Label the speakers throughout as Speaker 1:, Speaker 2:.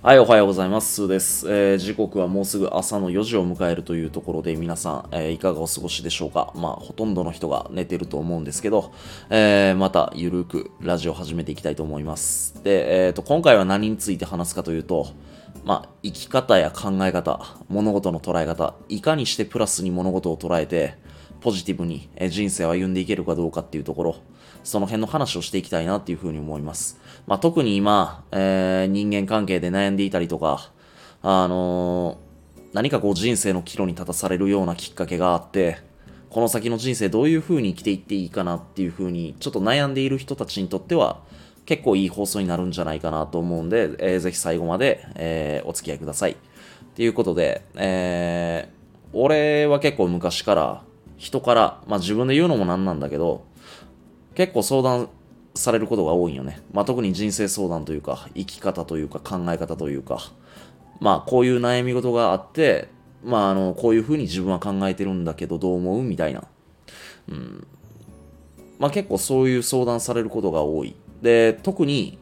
Speaker 1: はい、おはようございます。スーです、えー、時刻はもうすぐ朝の4時を迎えるというところで皆さん、えー、いかがお過ごしでしょうか？まあ、ほとんどの人が寝てると思うんですけど、えー、またゆるくラジオ始めていきたいと思います。で、えっ、と、今回は何について話すかというと、まあ、生き方や考え方、物事の捉え方、いかにしてプラスに物事を捉えて、ポジティブに人生を歩んでいけるかどうかっていうところ、その辺の話をしていきたいなっていうふうに思います。まあ、特に今、えー、人間関係で悩んでいたりとか、あのー、何かこう人生の岐路に立たされるようなきっかけがあって、この先の人生どういう風に生きていっていいかなっていう風に、ちょっと悩んでいる人たちにとっては、結構いい放送になるんじゃないかなと思うんで、えー、ぜひ最後まで、えー、お付き合いください。っていうことで、えー、俺は結構昔から人から、まあ自分で言うのもなんなんだけど、結構相談されることが多いよね。まあ特に人生相談というか、生き方というか、考え方というか、まあこういう悩み事があって、まああの、こういうふうに自分は考えてるんだけどどう思うみたいな。うん。まあ結構そういう相談されることが多い。で、特に、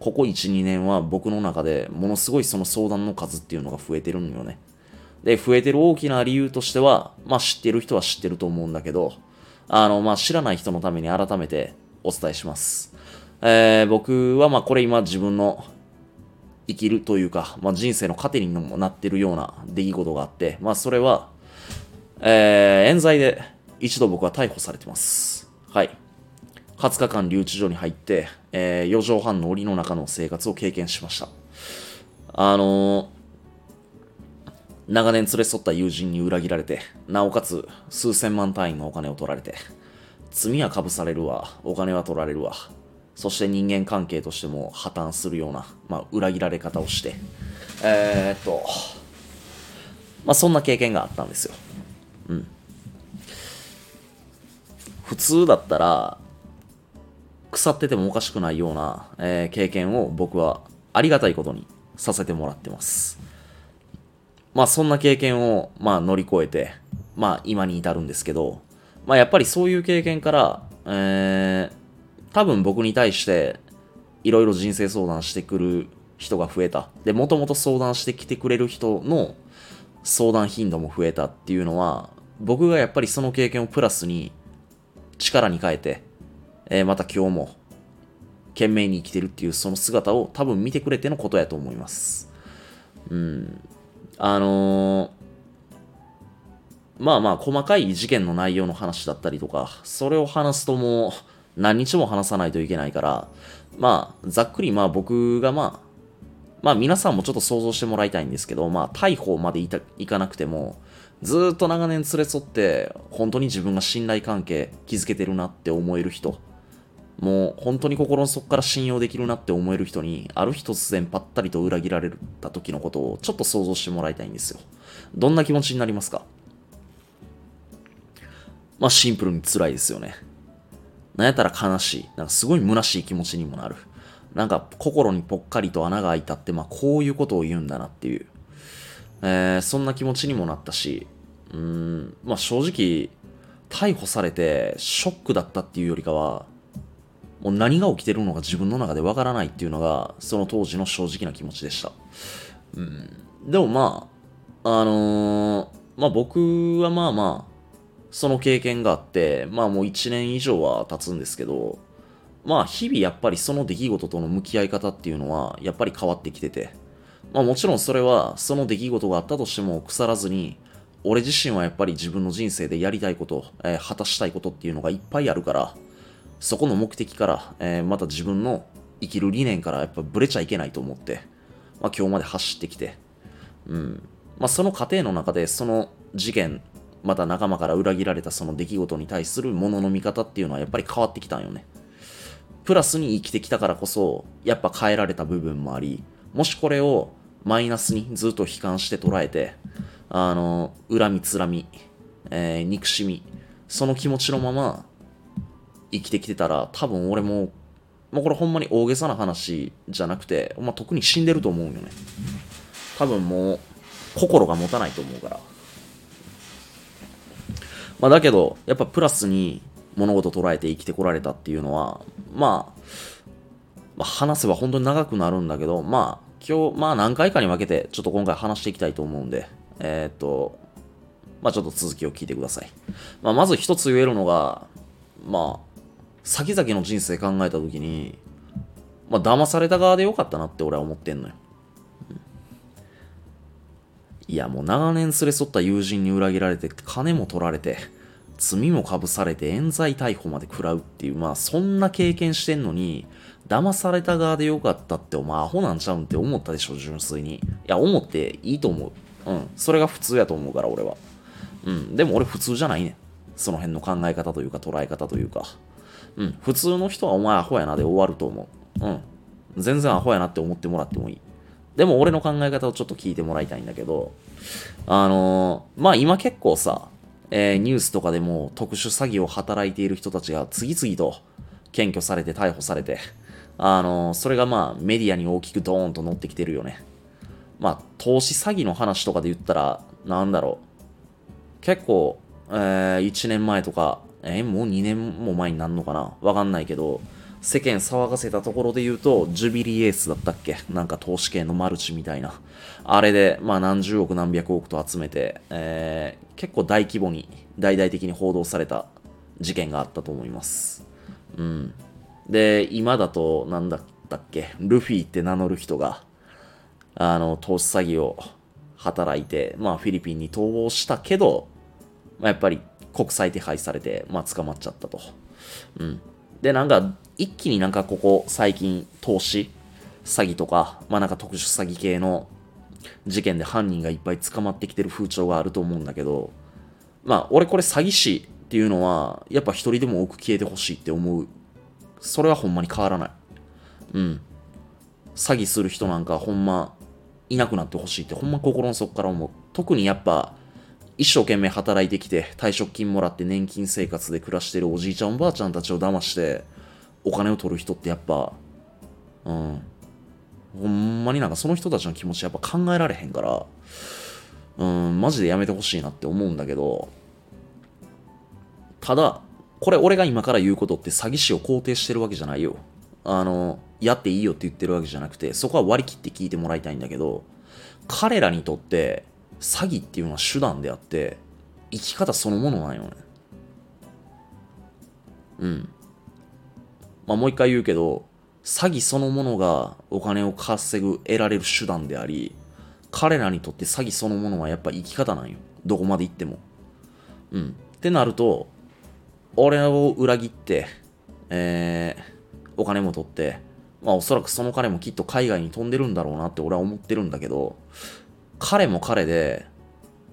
Speaker 1: ここ1、2年は僕の中でものすごいその相談の数っていうのが増えてるんよね。で、増えてる大きな理由としては、まあ知ってる人は知ってると思うんだけど、あの、まあ知らない人のために改めてお伝えします。えー、僕はまあこれ今自分の生きるというか、まあ、人生の糧にもなってるような出来事があって、まあそれは、えー、冤罪で一度僕は逮捕されてます。はい。20日間留置所に入って、えー、4畳半の檻の中の生活を経験しました。あのー、長年連れ添った友人に裏切られて、なおかつ数千万単位のお金を取られて、罪はかぶされるわ、お金は取られるわ、そして人間関係としても破綻するような、まあ、裏切られ方をして、えー、っと、まあ、そんな経験があったんですよ。うん。普通だったら、腐っててもおかしくないような、えー、経験を僕はありがたいことにさせてもらってます。まあそんな経験をまあ乗り越えて、まあ今に至るんですけど、まあやっぱりそういう経験から、えー、多分僕に対していろいろ人生相談してくる人が増えた。で、もともと相談してきてくれる人の相談頻度も増えたっていうのは、僕がやっぱりその経験をプラスに力に変えて、えー、また今日も懸命に生きてるっていうその姿を多分見てくれてのことやと思います。うん。あのー、まあまあ細かい事件の内容の話だったりとか、それを話すともう何日も話さないといけないから、まあざっくりまあ僕がまあ、まあ皆さんもちょっと想像してもらいたいんですけど、まあ逮捕までいかなくても、ずっと長年連れ添って、本当に自分が信頼関係築けてるなって思える人、もう本当に心の底から信用できるなって思える人に、ある日突然ぱったりと裏切られた時のことをちょっと想像してもらいたいんですよ。どんな気持ちになりますか？まあシンプルに辛いですよね。なんやったら悲しい。なんかすごい虚しい気持ちにもなる。なんか心にぽっかりと穴が開いたって、まあこういうことを言うんだなっていう。えー、そんな気持ちにもなったし、うん、まあ正直、逮捕されてショックだったっていうよりかは、もう何が起きてるのか自分の中でわからないっていうのが、その当時の正直な気持ちでした。うん、でもまあ、あのー、まあ僕はまあまあ、その経験があって、まあもう1年以上は経つんですけど、まあ日々やっぱりその出来事との向き合い方っていうのはやっぱり変わってきてて、まあもちろんそれはその出来事があったとしても腐らずに、俺自身はやっぱり自分の人生でやりたいこと、えー、果たしたいことっていうのがいっぱいあるから、そこの目的から、えー、また自分の生きる理念からやっぱブレちゃいけないと思って、まあ、今日まで走ってきて、うん。まあ、その過程の中で、その事件、また仲間から裏切られたその出来事に対するものの見方っていうのはやっぱり変わってきたんよね。プラスに生きてきたからこそ、やっぱ変えられた部分もあり、もしこれをマイナスにずっと悲観して捉えて、あの、恨み、つらみ、えー、憎しみ、その気持ちのまま生きてきてたら、多分俺も、もうこれほんまに大げさな話じゃなくて、まあ、特に死んでると思うよね。多分もう、心が持たないと思うから。まあ、だけど、やっぱプラスに物事捉えて生きてこられたっていうのは、まあ、まあ、話せば本当に長くなるんだけど、まあ、今日、まあ何回かに分けて、ちょっと今回話していきたいと思うんで、えー、っと、まあちょっと続きを聞いてください。まあまず一つ言えるのが、まあ、先々の人生考えた時に、まあ騙された側でよかったなって俺は思ってんのよ。いやもう長年連れ添った友人に裏切られて、金も取られて、罪もかぶされて冤罪逮捕まで食らうっていう、まあそんな経験してんのに、騙された側でよかったってお前アホなんちゃうんって思ったでしょ、純粋に。いや、思っていいと思う。うん。それが普通やと思うから、俺は。うん。でも俺普通じゃないねその辺の考え方というか捉え方というか。うん。普通の人はお前アホやなで終わると思う。うん。全然アホやなって思ってもらってもいい。でも俺の考え方をちょっと聞いてもらいたいんだけど、あのー、まあ今結構さ、えー、ニュースとかでも特殊詐欺を働いている人たちが次々と検挙されて逮捕されて、あのー、それがまあメディアに大きくドーンと乗ってきてるよね。まあ投資詐欺の話とかで言ったら、なんだろう。結構、えー、1年前とか、えー、もう2年も前になんのかな？わかんないけど、世間騒がせたところで言うと、ジュビリーエースだったっけ？なんか投資系のマルチみたいな。あれで、まあ何十億何百億と集めて、えー、結構大規模に、大々的に報道された事件があったと思います。うん。で、今だと、なんだったっけ？ルフィって名乗る人が、あの、投資詐欺を働いて、まあフィリピンに逃亡したけど、まあ、やっぱり国際手配されて、まあ捕まっちゃったと。うん。で、なんか、一気になんかここ最近投資詐欺とか、まあなんか特殊詐欺系の事件で犯人がいっぱい捕まってきてる風潮があると思うんだけど、まあ俺これ詐欺師っていうのは、やっぱ一人でも多く消えてほしいって思う。それはほんまに変わらない。うん。詐欺する人なんかほんまいなくなってほしいってほんま心の底から思う。特にやっぱ一生懸命働いてきて退職金もらって年金生活で暮らしてるおじいちゃんおばあちゃんたちを騙してお金を取る人ってやっぱ、うん、ほんまになんかその人たちの気持ちやっぱ考えられへんから、うん、マジでやめてほしいなって思うんだけど、ただ、これ俺が今から言うことって詐欺師を肯定してるわけじゃないよ。あの、やっていいよって言ってるわけじゃなくて、そこは割り切って聞いてもらいたいんだけど、彼らにとって詐欺っていうのは手段であって、生き方そのものなんよね。うん。まあ、もう一回言うけど、詐欺そのものがお金を稼ぐ、得られる手段であり、彼らにとって詐欺そのものはやっぱ生き方なんよ。どこまで行っても。うん。ってなると、俺を裏切って、えー、お金も取って、まあおそらくその彼もきっと海外に飛んでるんだろうなって俺は思ってるんだけど、彼も彼で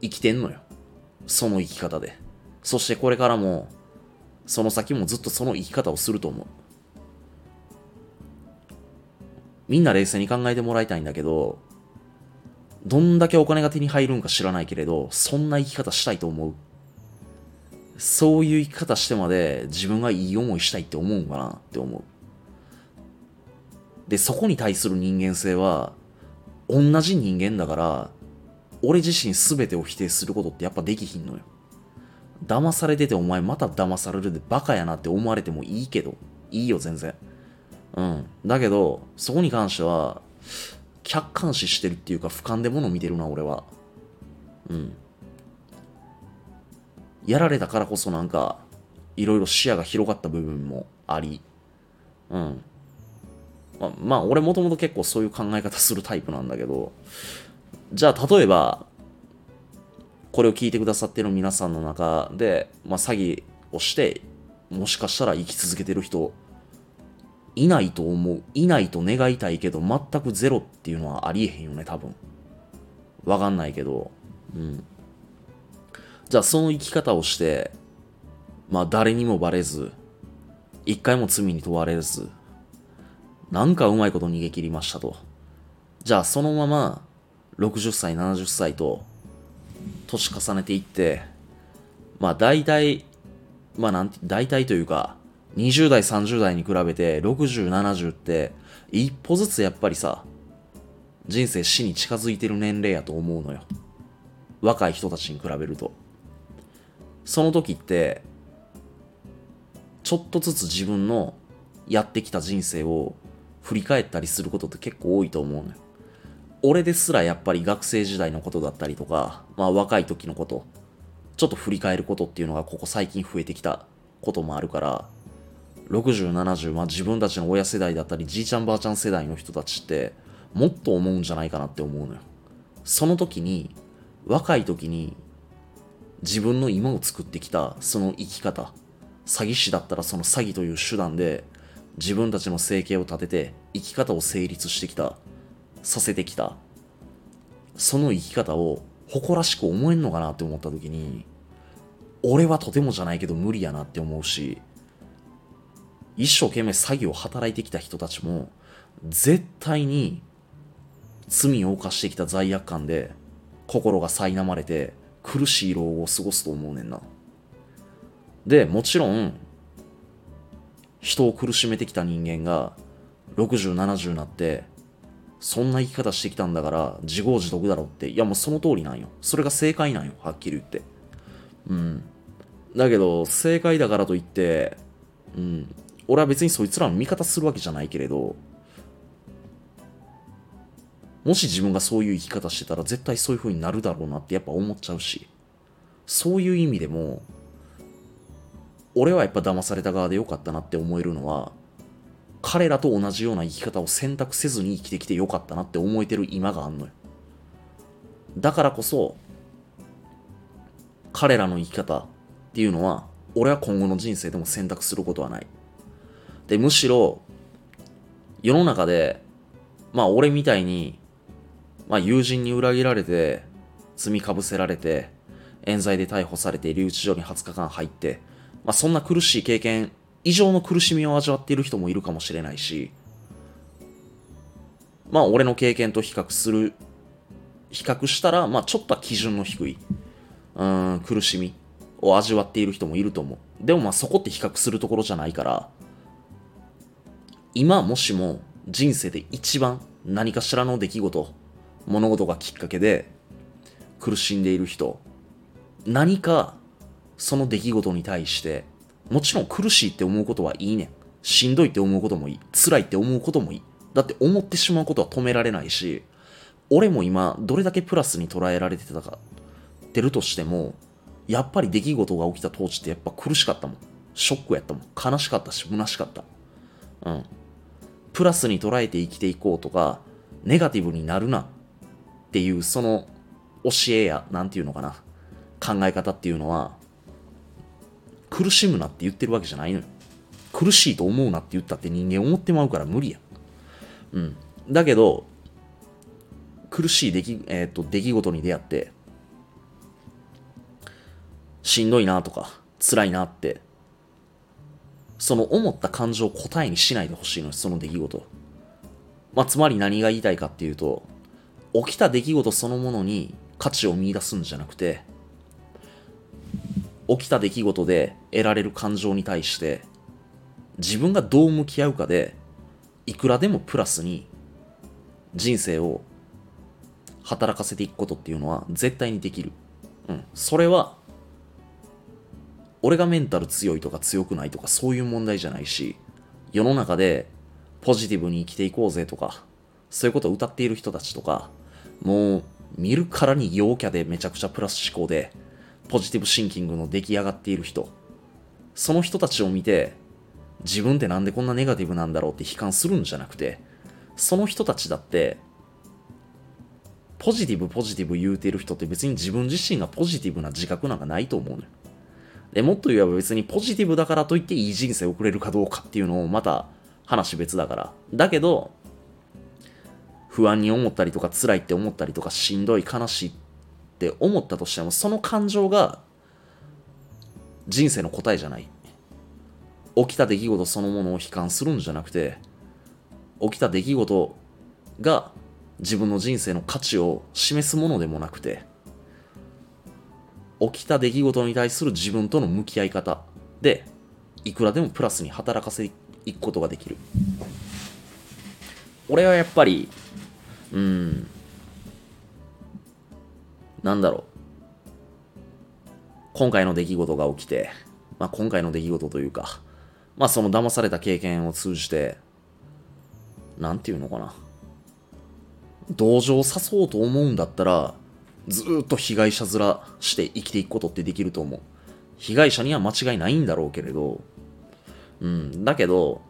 Speaker 1: 生きてんのよ。その生き方で。そしてこれからも、その先もずっとその生き方をすると思う。みんな冷静に考えてもらいたいんだけど、どんだけお金が手に入るんか知らないけれど、そんな生き方したいと思う。そういう生き方してまで自分がいい思いしたいって思うんかなって思う。で、そこに対する人間性は、同じ人間だから、俺自身全てを否定することってやっぱできひんのよ。騙されててお前また騙されるでバカやなって思われてもいいけど、いいよ全然。うん。だけど、そこに関しては、客観視してるっていうか、俯瞰で物見てるな、俺は。うん。やられたからこそなんか、いろいろ視野が広がった部分もあり、うん。ままあ、俺もともと結構そういう考え方するタイプなんだけど、じゃあ、例えば、これを聞いてくださってる皆さんの中で、まあ、詐欺をして、もしかしたら生き続けてる人いないと思う。いないと願いたいけど、全くゼロっていうのはありえへんよね、多分。わかんないけど。うん。じゃあ、その生き方をして、まあ、誰にもバレず、一回も罪に問われず、なんかうまいこと逃げ切りましたと。じゃあ、そのまま、60歳、70歳と、年重ねていって、まあ、大体、まあ、なんて、大体というか、20代、30代に比べて60、70って一歩ずつやっぱりさ、人生死に近づいてる年齢やと思うのよ。若い人たちに比べると。その時って、ちょっとずつ自分のやってきた人生を振り返ったりすることって結構多いと思うのよ。俺ですらやっぱり学生時代のことだったりとか、まあ若い時のこと、ちょっと振り返ることっていうのがここ最近増えてきたこともあるから、60、70、まあ自分たちの親世代だったり、じいちゃんばあちゃん世代の人たちって、もっと思うんじゃないかなって思うのよ。その時に、若い時に、自分の今を作ってきたその生き方、詐欺師だったらその詐欺という手段で自分たちの生計を立てて生き方を成立してきた、させてきた、その生き方を誇らしく思えんのかなって思った時に、俺はとてもじゃないけど無理やなって思うし、一生懸命詐欺を働いてきた人たちも、絶対に罪を犯してきた罪悪感で心が苛まれて苦しい老後を過ごすと思うねんな。で、もちろん、人を苦しめてきた人間が60、70になって、そんな生き方してきたんだから自業自得だろって、いやもうその通りなんよ。それが正解なんよ、はっきり言って。うん。だけど、正解だからといって、うん、俺は別にそいつらの味方するわけじゃないけれど、もし自分がそういう生き方してたら絶対そういう風になるだろうなってやっぱ思っちゃうし、そういう意味でも、俺はやっぱ騙された側でよかったなって思えるのは、彼らと同じような生き方を選択せずに生きてきてよかったなって思えてる今があんのよ。だからこそ、彼らの生き方っていうのは、俺は今後の人生でも選択することはない。で、むしろ、世の中で、まあ俺みたいに、まあ友人に裏切られて、罪かぶせられて、冤罪で逮捕されて留置所に20日間入って、まあそんな苦しい経験以上の苦しみを味わっている人もいるかもしれないし、まあ俺の経験と比較する、比較したら、まあちょっとは基準の低い、うん、苦しみを味わっている人もいると思う。でもまあそこって比較するところじゃないから、今もしも人生で一番何かしらの出来事、物事がきっかけで苦しんでいる人、何かその出来事に対して、もちろん苦しいって思うことはいいねん。しんどいって思うこともいい。辛いって思うこともいい。だって思ってしまうことは止められないし、俺も今どれだけプラスに捉えられてたか、ってるとしても、やっぱり出来事が起きた当時ってやっぱ苦しかったもん。ショックやったもん。悲しかったし、虚しかった。うん。プラスに捉えて生きていこうとか、ネガティブになるなっていう、その教えや、なんていうのかな、考え方っていうのは、苦しむなって言ってるわけじゃないのよ。苦しいと思うなって言ったって人間思ってまうから無理やん。うん。だけど、苦しい出来,、えーと、出来事に出会って、しんどいなとか、辛いなってその思った感情を答えにしないでほしいのよその出来事。まあ、つまり何が言いたいかっていうと、起きた出来事そのものに価値を見出すんじゃなくて、起きた出来事で得られる感情に対して、自分がどう向き合うかで、いくらでもプラスに人生を働かせていくことっていうのは絶対にできる。うん。それは俺がメンタル強いとか強くないとかそういう問題じゃないし、世の中でポジティブに生きていこうぜとか、そういうことを歌っている人たちとか、もう見るからに陽キャでめちゃくちゃプラス思考で、ポジティブシンキングの出来上がっている人、その人たちを見て、自分ってなんでこんなネガティブなんだろうって悲観するんじゃなくて、その人たちだって、ポジティブポジティブ言うてる人って別に自分自身がポジティブな自覚なんかないと思うのよ。で、もっと言えば別にポジティブだからといっていい人生を送れるかどうかっていうのをまた話別だから。だけど、不安に思ったりとか辛いって思ったりとかしんどい悲しいっって思ったとしてもその感情が人生の答えじゃない。起きた出来事そのものを悲観するんじゃなくて起きた出来事が自分の人生の価値を示すものでもなくて起きた出来事に対する自分との向き合い方でいくらでもプラスに働かせていくことができる俺はやっぱりうんなんだろう今回の出来事が起きて、まあ、今回の出来事というかまあその騙された経験を通じて、なんていうのかな。同情を誘おうと思うんだったら、ずっと被害者面して生きていくことってできると思う。被害者には間違いないんだろうけれど、うん、だけど、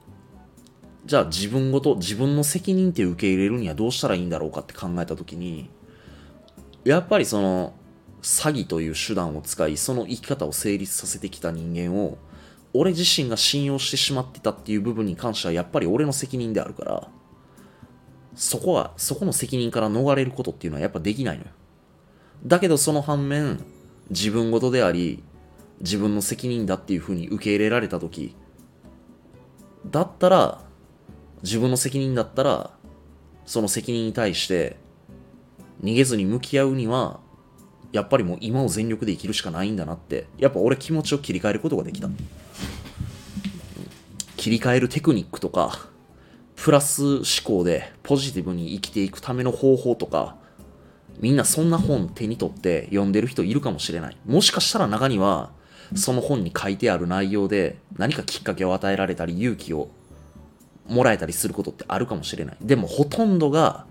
Speaker 1: じゃあ自分ごと、自分の責任って受け入れるにはどうしたらいいんだろうかって考えたときに、やっぱりその、詐欺という手段を使い、その生き方を成立させてきた人間を、俺自身が信用してしまってたっていう部分に関しては、やっぱり俺の責任であるから、そこは、そこの責任から逃れることっていうのはやっぱできないのよ。だけどその反面、自分事であり、自分の責任だっていうふうに受け入れられた時だったら、自分の責任だったら、その責任に対して逃げずに向き合うには、やっぱりもう今を全力で生きるしかないんだなって、やっぱ俺気持ちを切り替えることができた。切り替えるテクニックとか、プラス思考でポジティブに生きていくための方法とか、みんなそんな本手に取って読んでる人いるかもしれない。もしかしたら中には、その本に書いてある内容で何かきっかけを与えられたり勇気をもらえたりすることってあるかもしれない。でもほとんどが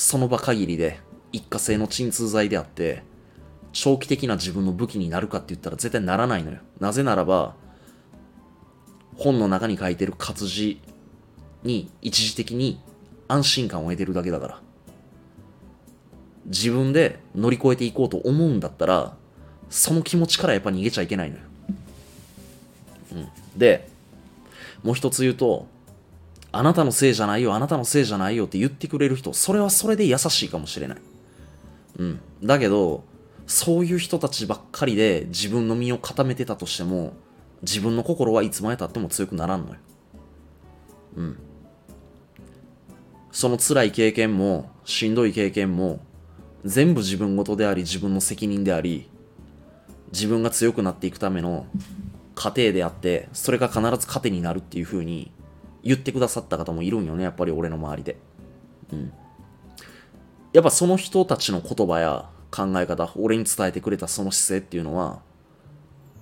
Speaker 1: その場限りで一過性の鎮痛剤であって、長期的な自分の武器になるかって言ったら絶対ならないのよ。なぜならば、本の中に書いてる活字に一時的に安心感を得てるだけだから。自分で乗り越えていこうと思うんだったら、その気持ちからやっぱ逃げちゃいけないのよ。うん。で、もう一つ言うと、あなたのせいじゃないよ、あなたのせいじゃないよって言ってくれる人、それはそれで優しいかもしれない。うん。だけど、そういう人たちばっかりで自分の身を固めてたとしても、自分の心はいつまでたっても強くならんのよ。うん。その辛い経験も、しんどい経験も、全部自分事であり、自分の責任であり、自分が強くなっていくための過程であって、それが必ず糧になるっていう風に言ってくださった方もいるんよね、やっぱり俺の周りで。うん。やっぱその人たちの言葉や考え方、俺に伝えてくれたその姿勢っていうのは、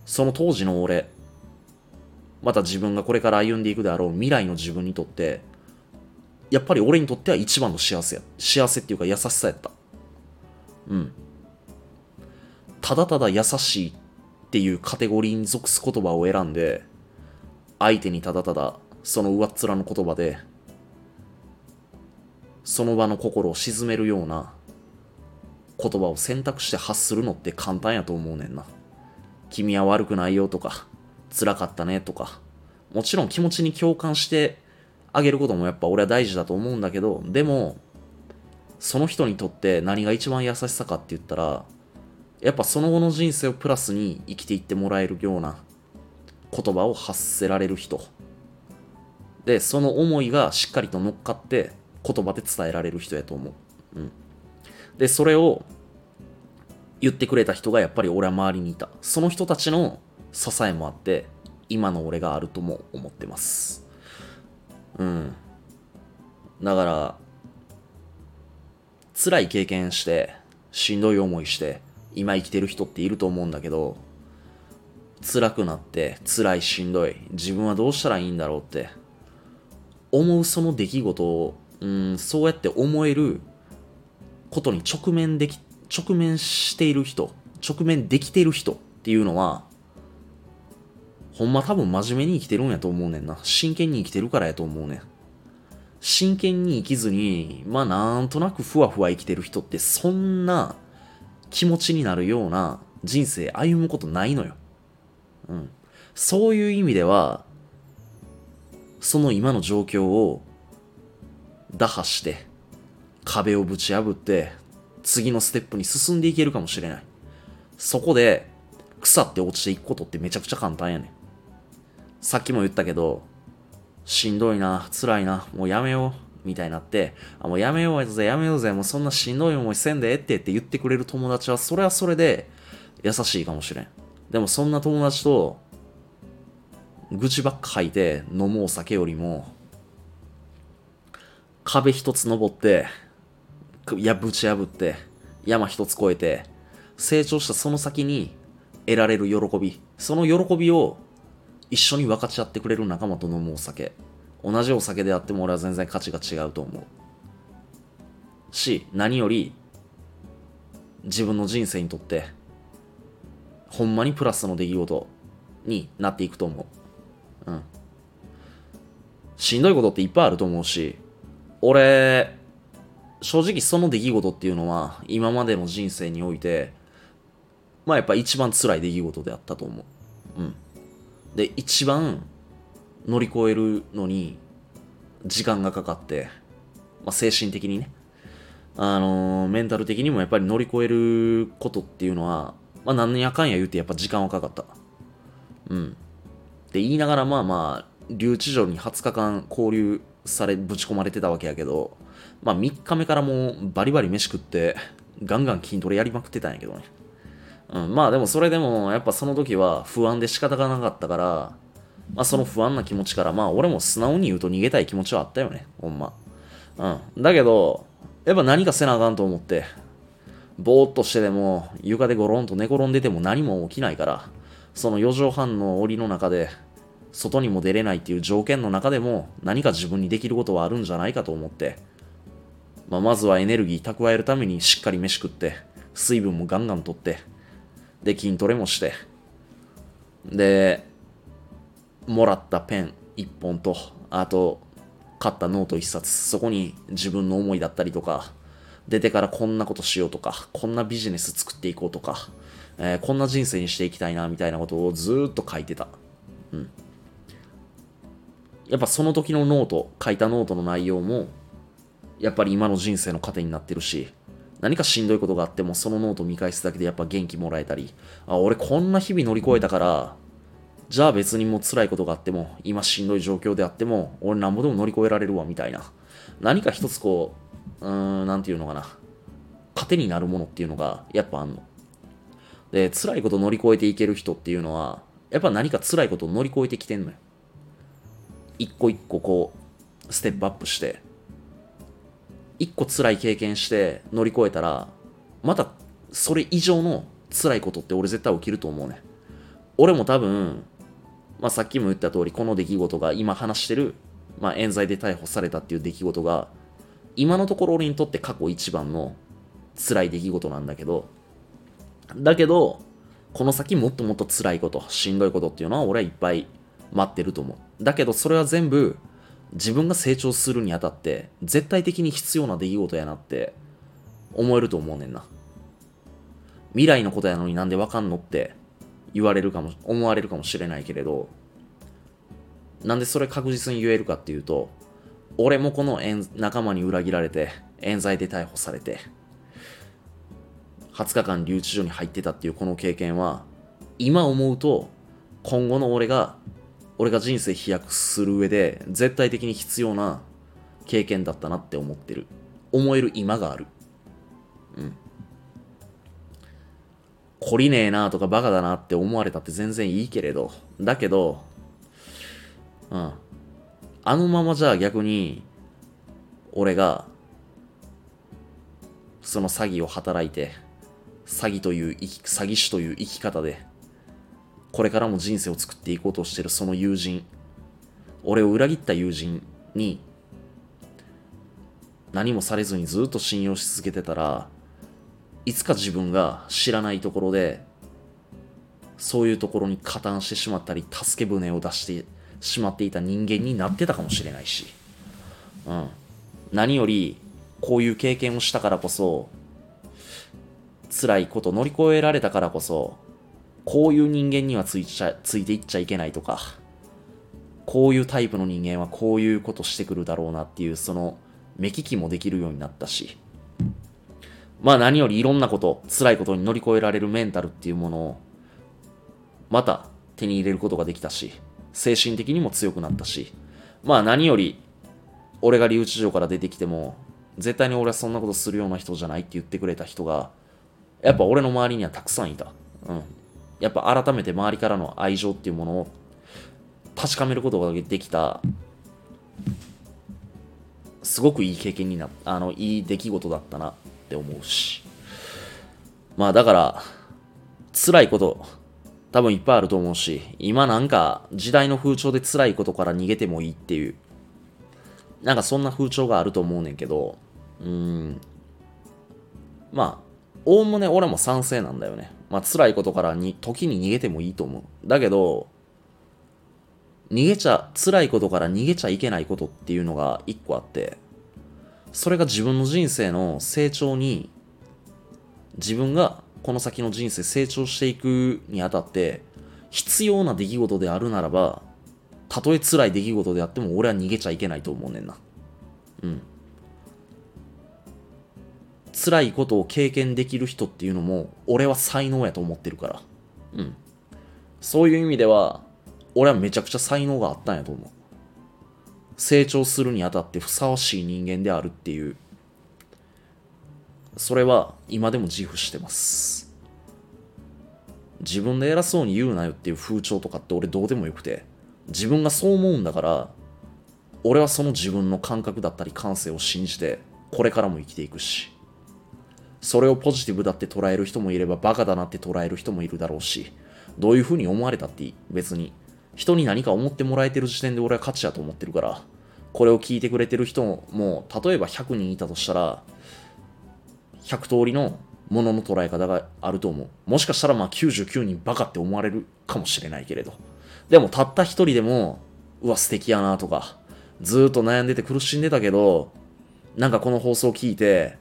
Speaker 1: その当時の俺、また自分がこれから歩んでいくであろう未来の自分にとって、やっぱり俺にとっては一番の幸せや。幸せっていうか優しさやった。うん。ただただ優しいっていうカテゴリーに属す言葉を選んで、相手にただただその上っ面の言葉で、その場の心を鎮めるような言葉を選択して発するのって簡単やと思うねんな。君は悪くないよとか、辛かったねとか、もちろん気持ちに共感してあげることもやっぱ俺は大事だと思うんだけど、でも、その人にとって何が一番優しさかって言ったら、やっぱその後の人生をプラスに生きていってもらえるような言葉を発せられる人。で、その思いがしっかりと乗っかって言葉で伝えられる人やと思う。うん。で、それを言ってくれた人がやっぱり俺は周りにいた。その人たちの支えもあって、今の俺があるとも思ってます。うん。だから、辛い経験して、しんどい思いして、今生きてる人っていると思うんだけど、辛くなって、辛いしんどい、自分はどうしたらいいんだろうって、思うその出来事を、うん、そうやって思えることに直面でき、直面している人、直面できている人っていうのは、ほんま多分真面目に生きてるんやと思うねんな。真剣に生きてるからやと思うねん。真剣に生きずに、まあなんとなくふわふわ生きてる人ってそんな気持ちになるような人生歩むことないのよ。うん。そういう意味では、その今の状況を打破して、壁をぶち破って、次のステップに進んでいけるかもしれない。そこで、腐って落ちていくことってめちゃくちゃ簡単やねん。さっきも言ったけど、しんどいな、辛いな、もうやめよう、みたいになって、あ、もうやめようぜ、やめようぜ、もうそんなしんどい思いせんでえってって言ってくれる友達は、それはそれで優しいかもしれん。でもそんな友達と、愚痴ばっか吐いて飲むお酒よりも、壁一つ登って、やぶち破って、山一つ越えて、成長したその先に得られる喜び、その喜びを一緒に分かち合ってくれる仲間と飲むお酒。同じお酒であっても俺は全然価値が違うと思う。し何より自分の人生にとってほんまにプラスの出来事になっていくと思う。うんしんどいことっていっぱいあると思うし俺正直その出来事っていうのは今までの人生においてまあやっぱ一番辛い出来事であったと思ううんで一番乗り越えるのに時間がかかって、まあ、精神的にねあのー、メンタル的にもやっぱり乗り越えることっていうのは、まあ、何やかんや言うてやっぱ時間はかかった。うん。って言いながらまあまあ、留置場に20日間交流され、ぶち込まれてたわけやけど、まあ3日目からもうバリバリ飯食って、ガンガン筋トレやりまくってたんやけどね。うん、まあでもそれでもやっぱその時は不安で仕方がなかったから、まあその不安な気持ちからまあ俺も素直に言うと逃げたい気持ちはあったよね、ほんま。うん。だけど、やっぱ何かせなあかんと思って、ぼーっとしてでも床でゴロンと寝転んでても何も起きないから、その4畳半の檻の中で、外にも出れないっていう条件の中でも何か自分にできることはあるんじゃないかと思って、まあ、まずはエネルギー蓄えるためにしっかり飯食って、水分もガンガンとって、で、筋トレもして、で、もらったペン1本と、あと、買ったノート1冊、そこに自分の思いだったりとか、出てからこんなことしようとか、こんなビジネス作っていこうとか、えー、こんな人生にしていきたいな、みたいなことをずっと書いてた。うん。やっぱその時のノート、書いたノートの内容も、やっぱり今の人生の糧になってるし、何かしんどいことがあっても、そのノート見返すだけでやっぱ元気もらえたり、あ、俺こんな日々乗り越えたから、じゃあ別にもう辛いことがあっても、今しんどい状況であっても、俺なんぼでも乗り越えられるわ、みたいな。何か一つこう、うーん、なんていうのかな。糧になるものっていうのが、やっぱあんの。で、辛いこと乗り越えていける人っていうのは、やっぱ何か辛いことを乗り越えてきてんのよ。一個一個こう、ステップアップして、一個辛い経験して乗り越えたら、またそれ以上の辛いことって俺絶対起きると思うね。俺も多分、まあ、さっきも言った通り、この出来事が今話してる、まあ、冤罪で逮捕されたっていう出来事が、今のところ俺にとって過去一番の辛い出来事なんだけど、だけど、この先もっともっと辛いこと、しんどいことっていうのは俺はいっぱい待ってると思う。だけどそれは全部自分が成長するにあたって絶対的に必要な出来事やなって思えると思うねんな。未来のことやのになんでわかんのって言われるかも、思われるかもしれないけれど、なんでそれ確実に言えるかっていうと、俺もこの仲間に裏切られて、冤罪で逮捕されて、20日間留置所に入ってたっていうこの経験は、今思うと、今後の俺が、俺が人生飛躍する上で、絶対的に必要な経験だったなって思ってる。思える今がある。うん。懲りねえなとかバカだなって思われたって全然いいけれど、だけど、うん。あのままじゃあ逆に、俺が、その詐欺を働いて、詐欺という生き、詐欺師という生き方で、これからも人生を作っていこうとしてるその友人、俺を裏切った友人に、何もされずにずっと信用し続けてたら、いつか自分が知らないところで、そういうところに加担してしまったり、助け舟を出してしまっていた人間になってたかもしれないし、うん。何より、こういう経験をしたからこそ、辛いこと乗り越えられたからこそ、こういう人間にはついちゃついていっちゃいけないとか、こういうタイプの人間はこういうことしてくるだろうなっていう、その目利きもできるようになったし、まあ何よりいろんなこと、辛いことに乗り越えられるメンタルっていうものを、また手に入れることができたし、精神的にも強くなったし、まあ何より、俺が留置場から出てきても、絶対に俺はそんなことするような人じゃないって言ってくれた人が、やっぱ俺の周りにはたくさんいた。うん。やっぱ改めて周りからの愛情っていうものを確かめることができた、すごくいい経験になった、あの、いい出来事だったなって思うし。まあだから、辛いこと多分いっぱいあると思うし、今なんか時代の風潮で辛いことから逃げてもいいっていう、なんかそんな風潮があると思うねんけど、うーん、まあ、おおむね俺も賛成なんだよね。まあ辛いことからに、時に逃げてもいいと思う。だけど、逃げちゃ、辛いことから逃げちゃいけないことっていうのが一個あって、それが自分の人生の成長に、自分がこの先の人生成長していくにあたって、必要な出来事であるならば、たとえ辛い出来事であっても俺は逃げちゃいけないと思うねんな。うん。辛いことを経験できる人っていうのも、俺は才能やと思ってるから。うん。そういう意味では、俺はめちゃくちゃ才能があったんやと思う。成長するにあたってふさわしい人間であるっていう、それは今でも自負してます。自分で偉そうに言うなよっていう風潮とかって俺どうでもよくて、自分がそう思うんだから、俺はその自分の感覚だったり感性を信じて、これからも生きていくし、それをポジティブだって捉える人もいればバカだなって捉える人もいるだろうし、どういう風に思われたっていい、別に。人に何か思ってもらえてる時点で俺は価値だと思ってるから、これを聞いてくれてる人も、例えば100人いたとしたら、100通りのものの捉え方があると思う。もしかしたらまあ99人バカって思われるかもしれないけれど。でもたった一人でも、うわ、素敵やなとか、ずっと悩んでて苦しんでたけど、なんかこの放送を聞いて、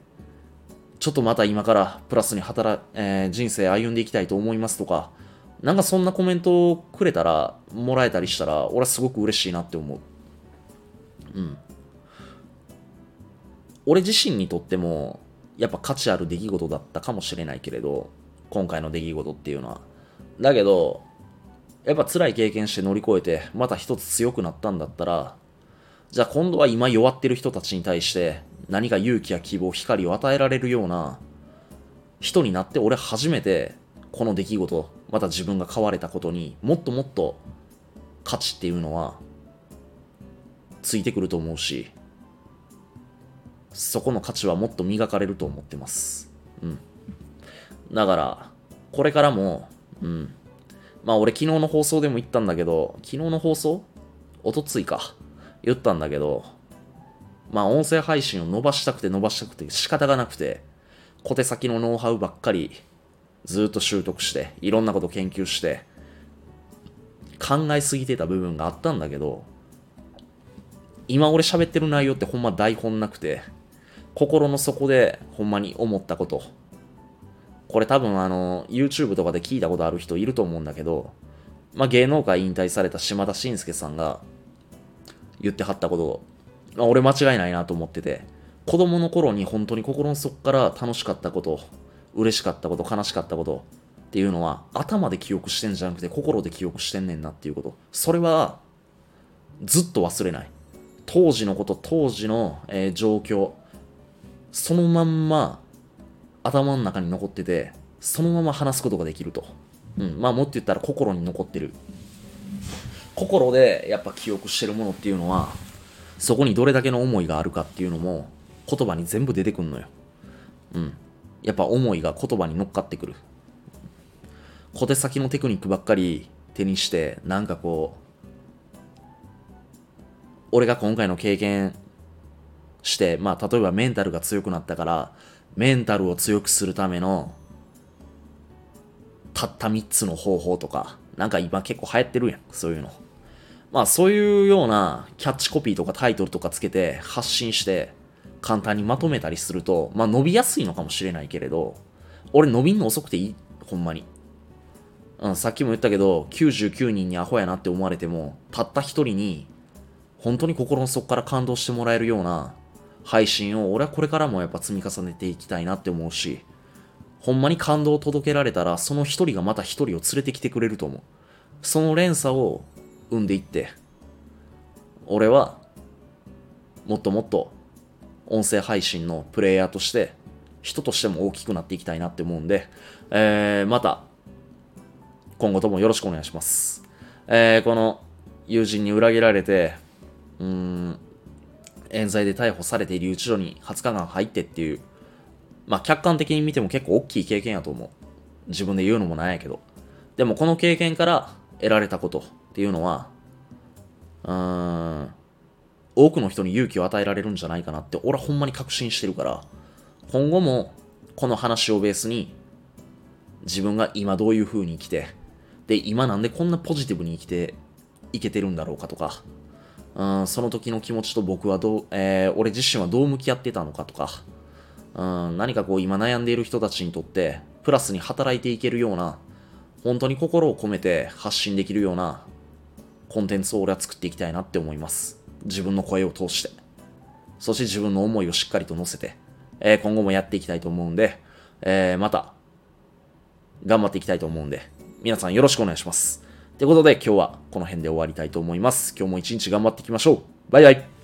Speaker 1: ちょっとまた今からプラスに働、えー、人生歩んでいきたいと思いますとか、なんかそんなコメントをくれたら、もらえたりしたら、俺はすごく嬉しいなって思う。うん。俺自身にとっても、やっぱ価値ある出来事だったかもしれないけれど、今回の出来事っていうのは。だけど、やっぱ辛い経験して乗り越えて、また一つ強くなったんだったら、じゃあ今度は今弱ってる人たちに対して、何か勇気や希望、光を与えられるような人になって、俺初めて、この出来事、また自分が変われたことにもっともっと価値っていうのはついてくると思うしそこの価値はもっと磨かれると思ってます。うん。だからこれからもうん。まあ俺昨日の放送でも言ったんだけど昨日の放送？おとついか。言ったんだけどまあ音声配信を伸ばしたくて伸ばしたくて仕方がなくて小手先のノウハウばっかりずっと習得して、いろんなこと研究して、考えすぎてた部分があったんだけど、今俺喋ってる内容ってほんま台本なくて、心の底でほんまに思ったこと。これ多分あの、YouTube とかで聞いたことある人いると思うんだけど、まあ、芸能界引退された島田紳介さんが言ってはったこと、俺間違いないなと思ってて、子供の頃に本当に心の底から楽しかったこと、嬉しかったこと、悲しかったことっていうのは、頭で記憶してんじゃなくて、心で記憶してんねんなっていうこと。それは、ずっと忘れない。当時のこと、当時の、えー、状況、そのまんま、頭の中に残ってて、そのまま話すことができると。うん。まあ、もっと言ったら心に残ってる。心でやっぱ記憶してるものっていうのは、そこにどれだけの思いがあるかっていうのも、言葉に全部出てくんのよ。うん。やっぱ思いが言葉に乗っかってくる。小手先のテクニックばっかり手にして、なんかこう、俺が今回の経験して、まあ例えばメンタルが強くなったから、メンタルを強くするためのたった3つの方法とか、なんか今結構流行ってるやん、そういうの。まあそういうようなキャッチコピーとかタイトルとかつけて発信して、簡単にまとめたりすると、まあ伸びやすいのかもしれないけれど、俺伸びんの遅くていい、ほんまに。うん、さっきも言ったけど、99人にアホやなって思われても、たった一人に、本当に心の底から感動してもらえるような配信を、俺はこれからもやっぱ積み重ねていきたいなって思うし、ほんまに感動を届けられたら、その一人がまた一人を連れてきてくれると思う。その連鎖を生んでいって、俺は、もっともっと音声配信のプレイヤーとして、人としても大きくなっていきたいなって思うんで、えー、また、今後ともよろしくお願いします。えー、この友人に裏切られて、うん、冤罪で逮捕されている留置所に20日間入ってっていう、まあ客観的に見ても結構大きい経験やと思う。自分で言うのもなんやけど。でもこの経験から得られたことっていうのは、うーん、多くの人に勇気を与えられるんじゃないかなって俺はほんまに確信してるから、今後もこの話をベースに自分が今どういう風に生きて、で、今なんでこんなポジティブに生きていけてるんだろうかとか、うん、その時の気持ちと僕はどう、えー、俺自身はどう向き合ってたのかとか、うん、何かこう今悩んでいる人たちにとって、プラスに働いていけるような、本当に心を込めて発信できるようなコンテンツを俺は作っていきたいなって思います。自分の声を通して。そして自分の思いをしっかりと乗せて、えー今後もやっていきたいと思うんで、えーまた、頑張っていきたいと思うんで、皆さんよろしくお願いします。ということで今日はこの辺で終わりたいと思います。今日も一日頑張っていきましょう。バイバイ。